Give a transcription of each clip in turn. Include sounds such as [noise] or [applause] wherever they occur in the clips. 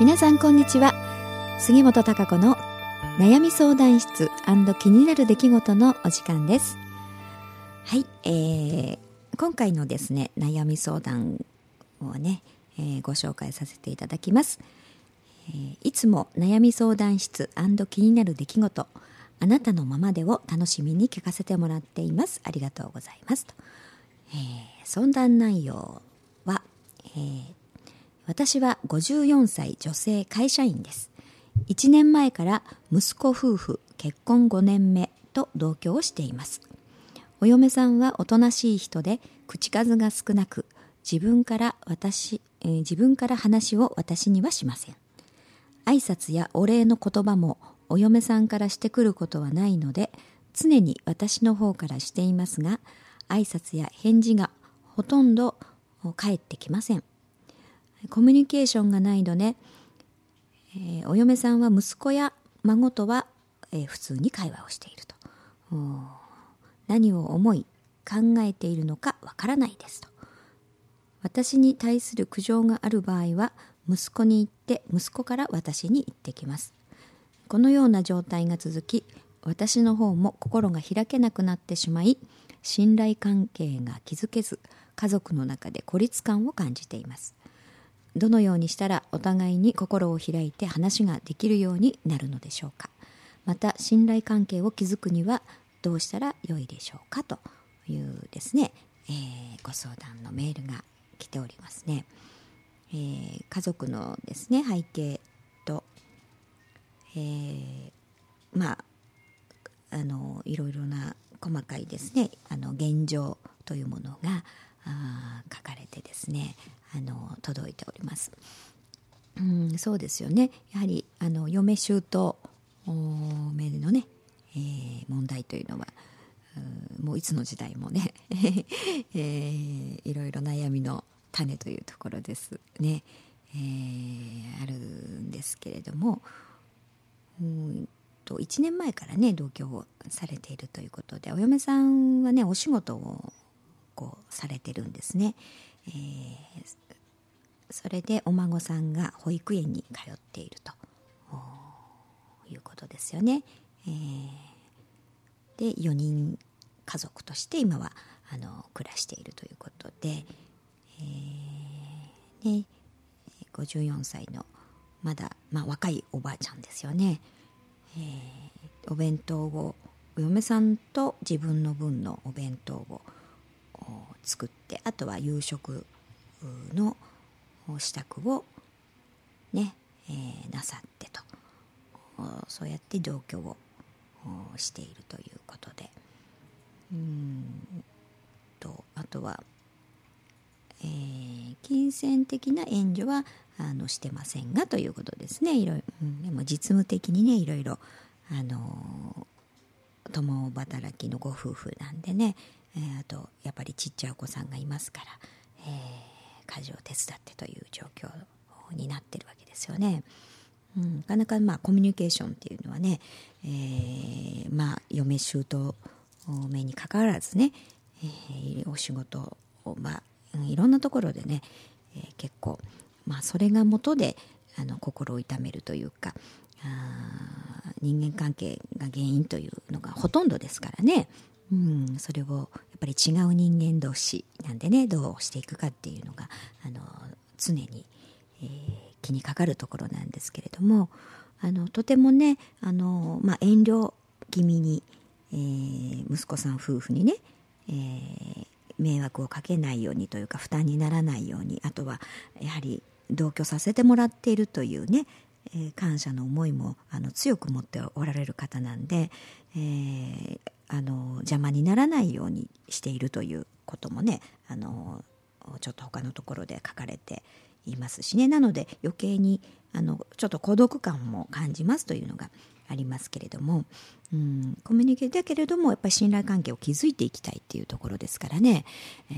皆さんこんにちは。杉本孝子の悩み相談室気になる出来事のお時間です。はい、えー、今回のですね悩み相談をね、えー、ご紹介させていただきます、えー、いつも悩み相談室気になる出来事あなたのままでを楽しみに聞かせてもらっています。ありがとうございますと、えー、相談内容は、えー、私は54歳女性会社員です。1年前から息子夫婦結婚5年目と同居をしています。お嫁さんはおとなしい人で口数が少なく自分から私、えー、自分から話を私にはしません。挨拶やお礼の言葉もお嫁さんからしてくることはないので常に私の方からしていますが挨拶や返事がほとんど返ってきません。コミュニケーションがないので、えー、お嫁さんは息子や孫とは、えー、普通に会話をしていると。何を思い考えているのかわからないですと。私に対する苦情がある場合は息子に言って息子から私に言ってきます。このような状態が続き私の方も心が開けなくなってしまい信頼関係が築けず家族の中で孤立感を感じています。どのようにしたらお互いに心を開いて話ができるようになるのでしょうか？また信頼関係を築くにはどうしたらよいでしょうかというですね、えー、ご相談のメールが来ておりますね、えー、家族のですね背景と、えー、まああのいろいろな細かいですねあの現状というものがあ書かれてですねあの届いております。うん、そうですよねやはりあの嫁姑めのね、えー、問題というのはもういつの時代もね、[laughs] えー、いろいろ悩みの種というところですね、えー、あるんですけれどもうんと1年前からね同居をされているということでお嫁さんはねお仕事をされてるんですね。えー、それでお孫さんが保育園に通っているということですよね。えー、で4人家族として今はあの暮らしているということで、えー、ね、54歳のまだ、まあ、若いおばあちゃんですよね。えー、お弁当をお嫁さんと自分の分のお弁当を作ってあとは夕食の支度をね、えー、なさってと。そうやって同居をしているということで。うんとあとは、えー、金銭的な援助はあのしてませんがということですね。いろいろ、うん、でも実務的にねいろいろあの共働きのご夫婦なんでね、えー、あとやっぱりちっちゃいお子さんがいますから、えー、家事を手伝ってという状況になってるわけですよね。うん、なかなかまあコミュニケーションっていうのはね、えー、まあ嫁姑目にかかわらずね、えー、お仕事を、まあ、いろんなところでね、えー、結構、まあ、それが元であの心を痛めるというかあ人間関係が原因というのがほとんどですからね。うん、それをぱり違う人間同士なんでねどうしていくかっていうのがあの常に、えー、気にかかるところなんですけれどもあのとてもねあの、まあ、遠慮気味に、えー、息子さん夫婦にね、えー、迷惑をかけないようにというか負担にならないようにあとはやはり同居させてもらっているというね、えー、感謝の思いもあの強く持っておられる方なんで、えー、あの邪魔にならないようにしているということもねあのちょっと他のところで書かれていますしね。なので余計にあのちょっと孤独感も感じますというのがありますけれども、うん、コミュニケーだけれどもやっぱり信頼関係を築いていきたいっていうところですからね、え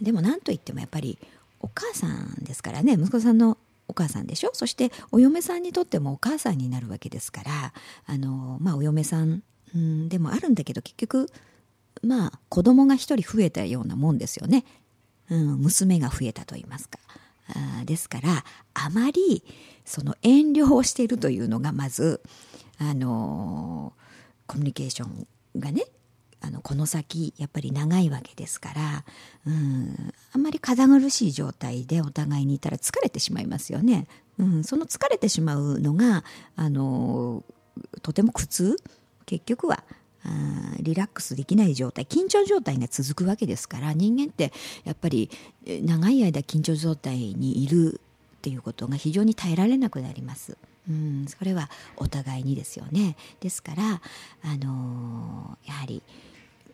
ー、でも何といってもやっぱりお母さんですからね。息子さんのお母さんでしょ？そしてお嫁さんにとってもお母さんになるわけですからあの、まあ、お嫁さんうん、でもあるんだけど結局まあ子供が一人増えたようなもんですよね、うん、娘が増えたと言いますかあですからあまりその遠慮をしているというのがまずあのコミュニケーションがねあのこの先やっぱり長いわけですからうんあんまり風苦しい状態でお互いにいたら疲れてしまいますよね。うん、その疲れてしまうのがあのとても苦痛結局はリラックスできない状態緊張状態が続くわけですから人間ってやっぱり長い間緊張状態にいるっていうことが非常に耐えられなくなります。うん、それはお互いにですよね。ですから、あのー、やはり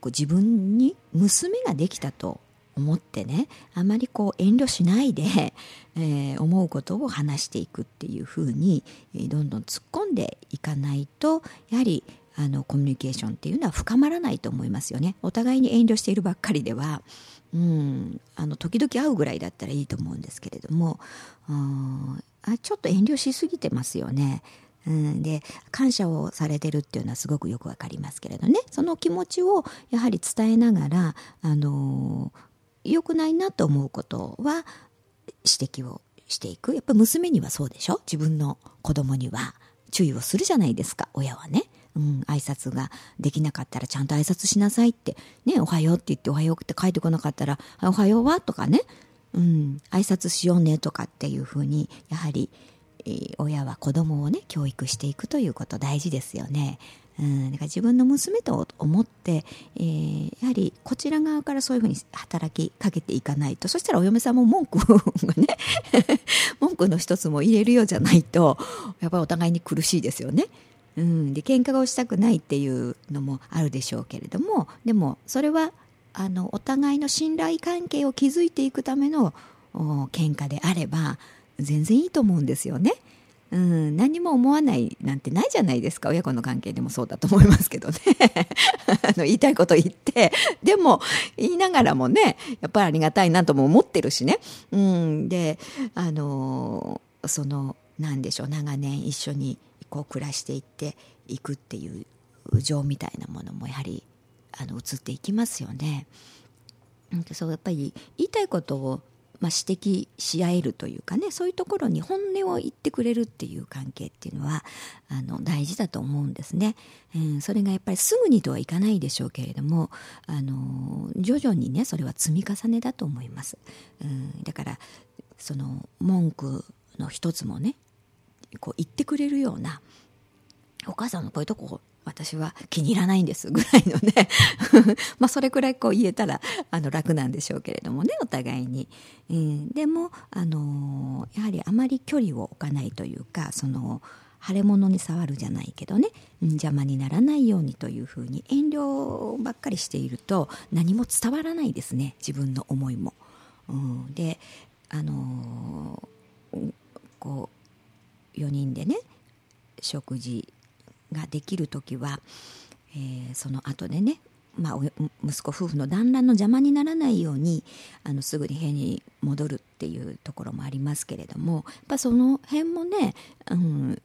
こう自分に娘ができたと思ってねあまりこう遠慮しないで、[laughs] えー、思うことを話していくっていうふうに、どんどん突っ込んでいかないとやはりあのコミュニケーションっていうのは深まらないと思いますよね。お互いに遠慮しているばっかりでは、うん、あの時々会うぐらいだったらいいと思うんですけれども、あちょっと遠慮しすぎてますよね。うん、で感謝をされてるっていうのはすごくよくわかりますけれどね。その気持ちをやはり伝えながらあの良くないなと思うことは指摘をしていく。やっぱ娘にはそうでしょ？自分の子供には。注意をするじゃないですか親はね。うん、挨拶ができなかったらちゃんと挨拶しなさいって、ね、おはようって言っておはようって書いてこなかったら、おはようはとかね、うん、挨拶しようねとかっていうふうに、やはり、えー、親は子供をね、教育していくということ大事ですよね。うん、だから自分の娘と思って、えー、やはりこちら側からそういうふうに働きかけていかないとそしたらお嫁さんも文句がね [laughs] 文句の一つも入れるようじゃないとやっぱりお互いに苦しいですよね。うん、で喧嘩をしたくないっていうのもあるでしょうけれどもでもそれはあのお互いの信頼関係を築いていくための喧嘩であれば全然いいと思うんですよね。うん、何も思わないなんてないじゃないですか。親子の関係でもそうだと思いますけどね。[laughs] あの言いたいこと言って。でも言いながらもねやっぱりありがたいなとも思ってるしね、うん、であのその何でしょう。長年一緒にこう暮らしていっていくっていう情みたいなものもやはりあの移っていきますよね。そうやっぱり言いたいことをまあ、指摘し合えるというかねそういうところに本音を言ってくれるっていう関係っていうのはあの大事だと思うんですね、うん、それがやっぱりすぐにとはいかないでしょうけれどもあの徐々にねそれは積み重ねだと思います、うん、だからその文句の一つもねこう言ってくれるようなお母さんのこういうとこ私は気に入らないんですぐらいのね [laughs] まあそれくらいこう言えたらあの楽なんでしょうけれどもねお互いに、うん、でもあのやはりあまり距離を置かないというかその腫れ物に触るじゃないけどね、邪魔にならないようにというふうに遠慮ばっかりしていると何も伝わらないですね自分の思いも。うん、であのこう4人でね食事ができる時は、えー、その後でね、まあ、息子夫婦の団らんの邪魔にならないようにあのすぐに部屋に戻るっていうところもありますけれどもやっぱその辺もね、うん、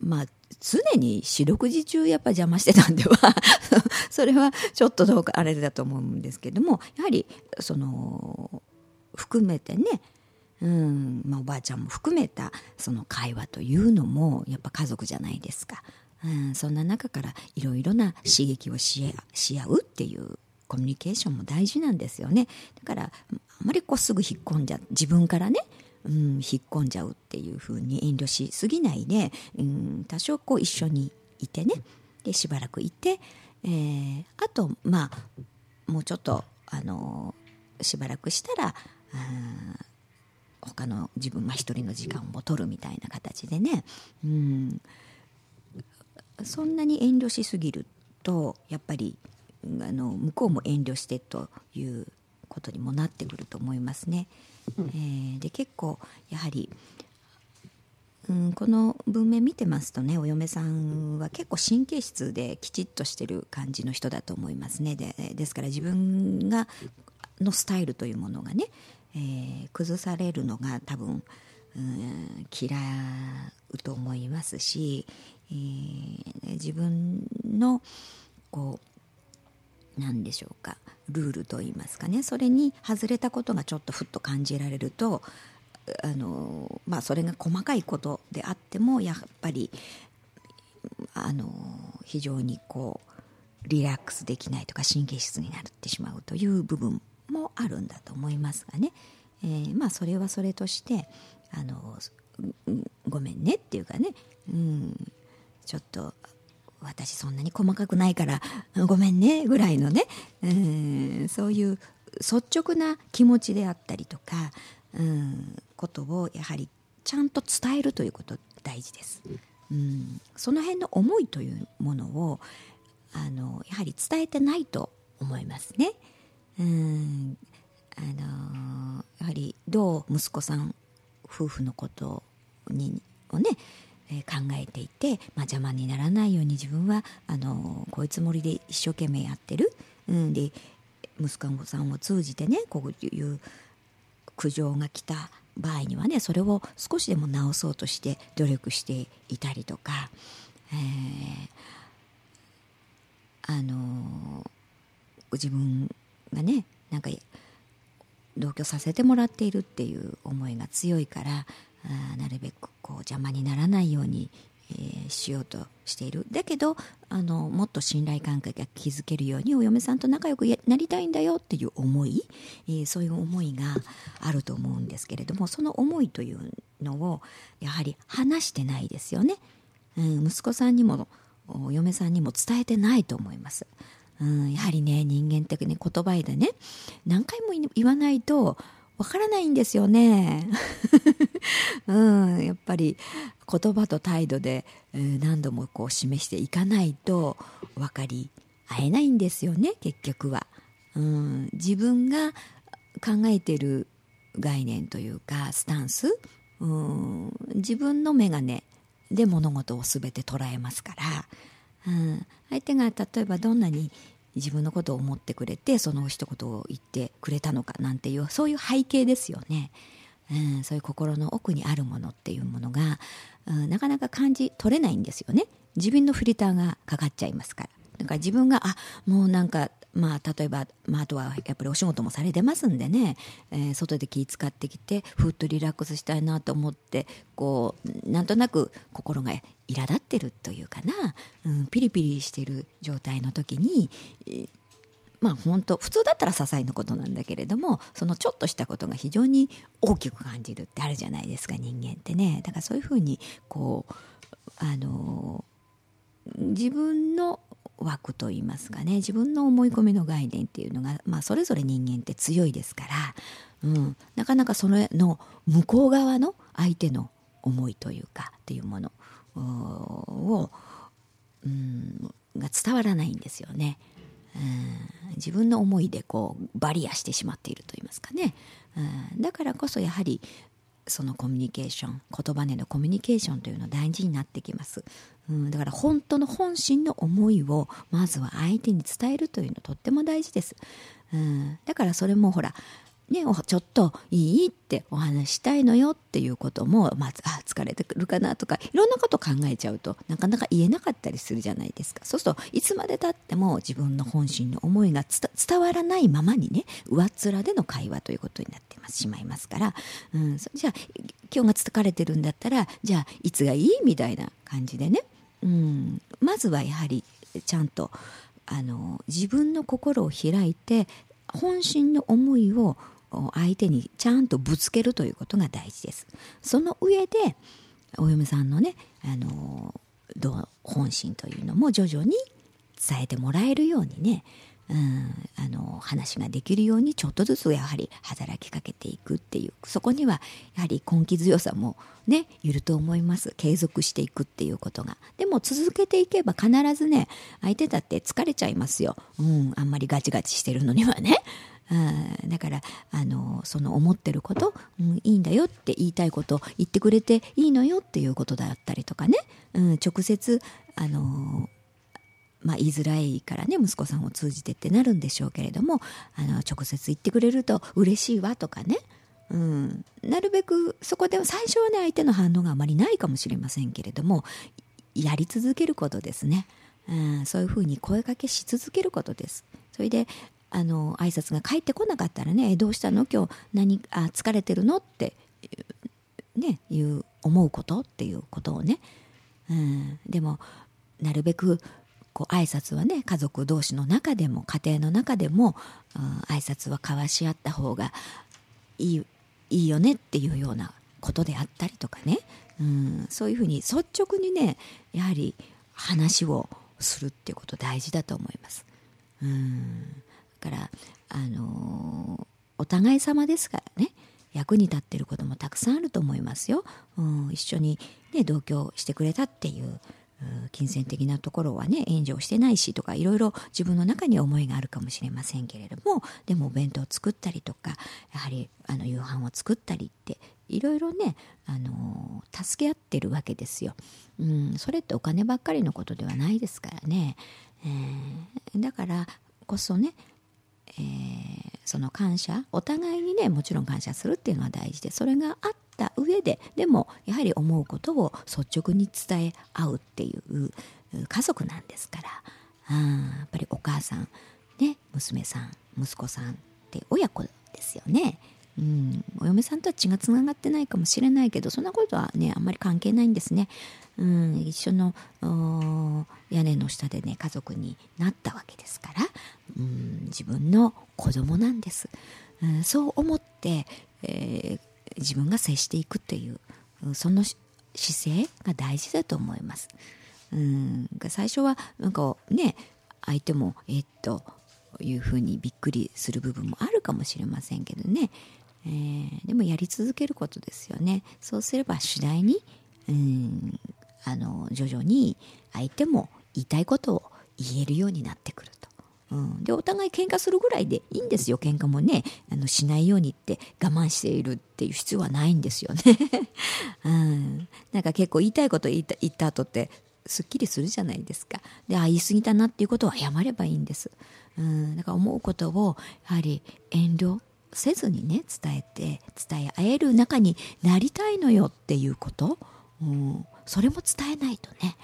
まあ常に四六時中やっぱ邪魔してたんでは [laughs] それはちょっとどうかあれだと思うんですけどもやはりその含めてねうん。まあ、おばあちゃんも含めたその会話というのもやっぱ家族じゃないですか、うん、そんな中からいろいろな刺激をし合うっていうコミュニケーションも大事なんですよね。だからあまりこうすぐ引っ込んじゃ自分からねうん、引っ込んじゃうっていうふうに遠慮しすぎないで、うん、多少こう一緒にいてね。でしばらくいて、えー、あとまあもうちょっとあのしばらくしたらあ他の自分、一人の時間も取るみたいな形でね、うん、そんなに遠慮しすぎるとやっぱりあの向こうも遠慮してということにもなってくると思いますね。えー、で結構やはり、うん、この文面見てますとねお嫁さんは結構神経質できちっとしてる感じの人だと思いますね。でですから自分がのスタイルというものがねえー、崩されるのが多分、うん、嫌うと思いますし、えー、自分のこう何でしょうかルールといいますかねそれに外れたことがちょっとふっと感じられるとあの、まあ、それが細かいことであってもやっぱりあの非常にこうリラックスできないとか神経質になってしまうという部分あるんだと思いますがね、えー、まあそれはそれとしてあのごめんねっていうかね、うん、ちょっと私そんなに細かくないからごめんねぐらいのね、うん、そういう率直な気持ちであったりとか、うん、ことをやはりちゃんと伝えるということ大事です。うん、その辺の思いというものをあのやはり伝えてないと思いますね。うん。あのやはりどう息子さん夫婦のことにをね、え、考えていて、まあ、邪魔にならないように自分はあのこういうつもりで一生懸命やってる、うん、で息子さんを通じてねこういう苦情が来た場合にはねそれを少しでも直そうとして努力していたりとか、えー、あの自分がねなんか同居させてもらっているっていう思いが強いからあなるべくこう邪魔にならないように、えー、しようとしているだけどあのもっと信頼関係が築けるようにお嫁さんと仲良くなりたいんだよっていう思い、えー、そういう思いがあると思うんですけれどもその思いというのをやはり話してないですよね、うん、息子さんにもお嫁さんにも伝えてないと思います。うん、やはりね人間ってね言葉でね何回も言わないとわからないんですよね。[laughs] うん、やっぱり言葉と態度で、えー、何度もこう示していかないと分かり合えないんですよね結局は。うん、自分が考えている概念というかスタンス、うん、自分の眼鏡で物事を全て捉えますから、うん、相手が例えばどんなに自分のことを思ってくれてその一言を言ってくれたのかなんていうそういう背景ですよね、うん、そういう心の奥にあるものっていうものが、うん、なかなか感じ取れないんですよね。自分のフィルターがかかっちゃいますから。だか自分があもうなんかまあ、例えば、まあ、あとはやっぱりお仕事もされてますんでね、えー、外で気使ってきてふっとリラックスしたいなと思ってこうなんとなく心が苛立ってるというかな、うん、ピリピリしてる状態の時に、えーまあ本当普通だったら些細なことなんだけれどもそのちょっとしたことが非常に大きく感じるってあるじゃないですか人間ってね。だからそういうふうにこうあの自分の枠といいますかね自分の思い込みの概念っていうのが、まあ、それぞれ人間って強いですから、うん、なかなかそれの向こう側の相手の思いというかっていうものを、うん、が伝わらないんですよね。うん、自分の思いでこうバリアしてしまっていると言いますかね、うん、だからこそやはりそのコミュニケーション言葉でのコミュニケーションというのは大事になってきます、うん、だから本当の本心の思いをまずは相手に伝えるというのはとっても大事です、うん、だからそれもほらね、ちょっといいってお話したいのよっていうことも、まず、あ、疲れてくるかなとか、いろんなこと考えちゃうとなかなか言えなかったりするじゃないですか。そうすると、いつまでたっても自分の本心の思いが伝わらないままにね、上っ面での会話ということになってしまいますから、うん、じゃあ、今日が疲れてるんだったら、じゃあ、いつがいいみたいな感じでね、うん、まずはやはり、ちゃんと、あの自分の心を開いて本心の思いを相手にちゃんとぶつけるということが大事です。その上でお嫁さんのねあの本心というのも徐々に伝えてもらえるようにね、うん、あの話ができるようにちょっとずつやはり働きかけていくっていう。そこにはやはり根気強さもねいると思います。継続していくっていうことが。でも続けていけば必ずね相手だって疲れちゃいますよ、うん、あんまりガチガチしてるのにはね。だからあのその思ってること、うん、いいんだよって言いたいこと言ってくれていいのよっていうことだったりとかね、うん、直接あのまあ、言いづらいからね息子さんを通じてってなるんでしょうけれどもあの直接言ってくれると嬉しいわとかね、うん、なるべくそこで最初はね相手の反応があまりないかもしれませんけれどもやり続けることですね、うん、そういうふうに声かけし続けることです。それであの挨拶が返ってこなかったらね「どうしたの？今日何あ疲れてるの?」ってねいう思うこと？っていうことをね、うん、でもなるべくこう挨拶はね家族同士の中でも家庭の中でも、うん、挨拶は交わし合った方がいいいいよねっていうようなことであったりとかね、うん、そういうふうに率直にねやはり話をするっていうこと大事だと思います。うん。からあの、お互い様ですからね役に立ってることもたくさんあると思いますよ。うん、一緒に、ね、同居してくれたっていう金銭的なところはね援助をしてないしとかいろいろ自分の中に思いがあるかもしれませんけれどもでもお弁当を作ったりとかやはりあの夕飯を作ったりっていろいろね、あの助け合ってるわけですよ、うん。それってお金ばっかりのことではないですからね。えー、だからこそね、えー、その感謝お互いにねもちろん感謝するっていうのは大事でそれがあった上ででもやはり思うことを率直に伝え合うっていう家族なんですからあやっぱりお母さん、ね、娘さん息子さんって親子ですよね。うん、お嫁さんとは血がつながってないかもしれないけどそんなことはねあんまり関係ないんですね。うん、一緒の屋根の下でね家族になったわけですから、うん、自分の子供なんです。うん、そう思って、えー、自分が接していくっていうその姿勢が大事だと思います。うん、最初はなんかね相手もえー、っというふうにびっくりする部分もあるかもしれませんけどね、えー、でもやり続けることですよね。そうすれば次第に、うん、あの徐々に相手も言いたいことを言えるようになってくると。うん、でお互い喧嘩するぐらいでいいんですよ。喧嘩もねあのしないようにって我慢しているっていう必要はないんですよね、[laughs] うん、なんか結構言いたいこと言った言った後ってすっきりするじゃないですか。であ言い過ぎたなっていうことは謝ればいいんです、うん、だから思うことをやはり遠慮せずにね伝えて伝え合える中になりたいのよっていうこと、うん、それも伝えないとね、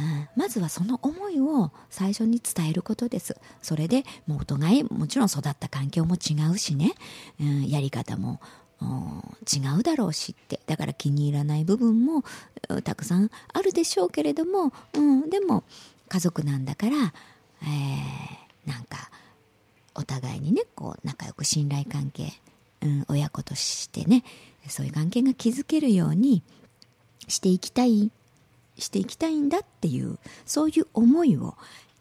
うん、まずはその思いを最初に伝えることです。それでもうお互いもちろん育った環境も違うしね、うん、やり方も違うだろうしって。だから気に入らない部分もたくさんあるでしょうけれども、うん、でも家族なんだから、えー、なんかお互いにねこう仲良く信頼関係、うん、親子としてねそういう関係が築けるようにしていきたいしていきたいんだっていうそういう思いを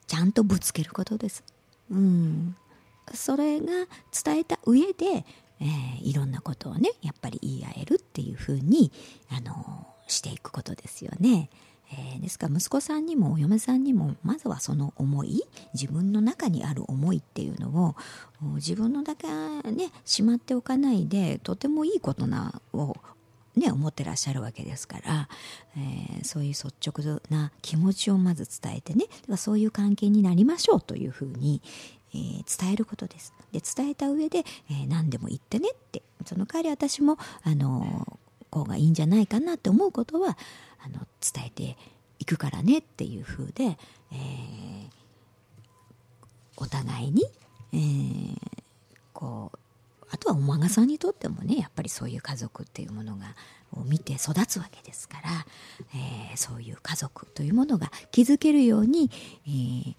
ちゃんとぶつけることです。うん、それが伝えた上で、えー、いろんなことをねやっぱり言い合えるっていうふうに、あのしていくことですよね。えー、ですから息子さんにもお嫁さんにもまずはその思い自分の中にある思いっていうのを自分のだけねしまっておかないでとてもいいことなをね、思ってらっしゃるわけですから、えー、そういう率直な気持ちをまず伝えてねそういう関係になりましょうというふうに、えー、伝えることです。で伝えた上で、えー、何でも言ってねってその代わり私もあのこうがいいんじゃないかなって思うことはあの伝えていくからねっていう風で、えー、お互いに、えー、こうあとはお孫さんにとってもねやっぱりそういう家族っていうものがを見て育つわけですから、えー、そういう家族というものが築けるように、えー、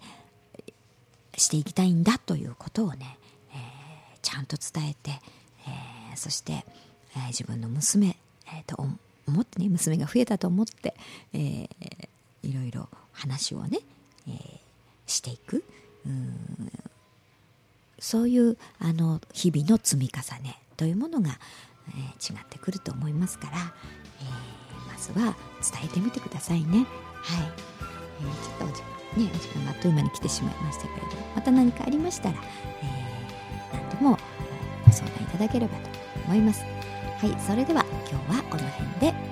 していきたいんだということをね、えー、ちゃんと伝えて、えそして、え自分の娘、えー、と思ってね娘が増えたと思って、えー、いろいろ話をね、えー、していくうんそういうあの日々の積み重ねというものが、えー、違ってくると思いますから、えー、まずは伝えてみてくださいね。はい、えー、ちょっとお時間,、ね、お時間があっという間に来てしまいましたけれどもまた何かありましたら、えー、何でもご相談いただければと思います。はい、それでは今日はこの辺で。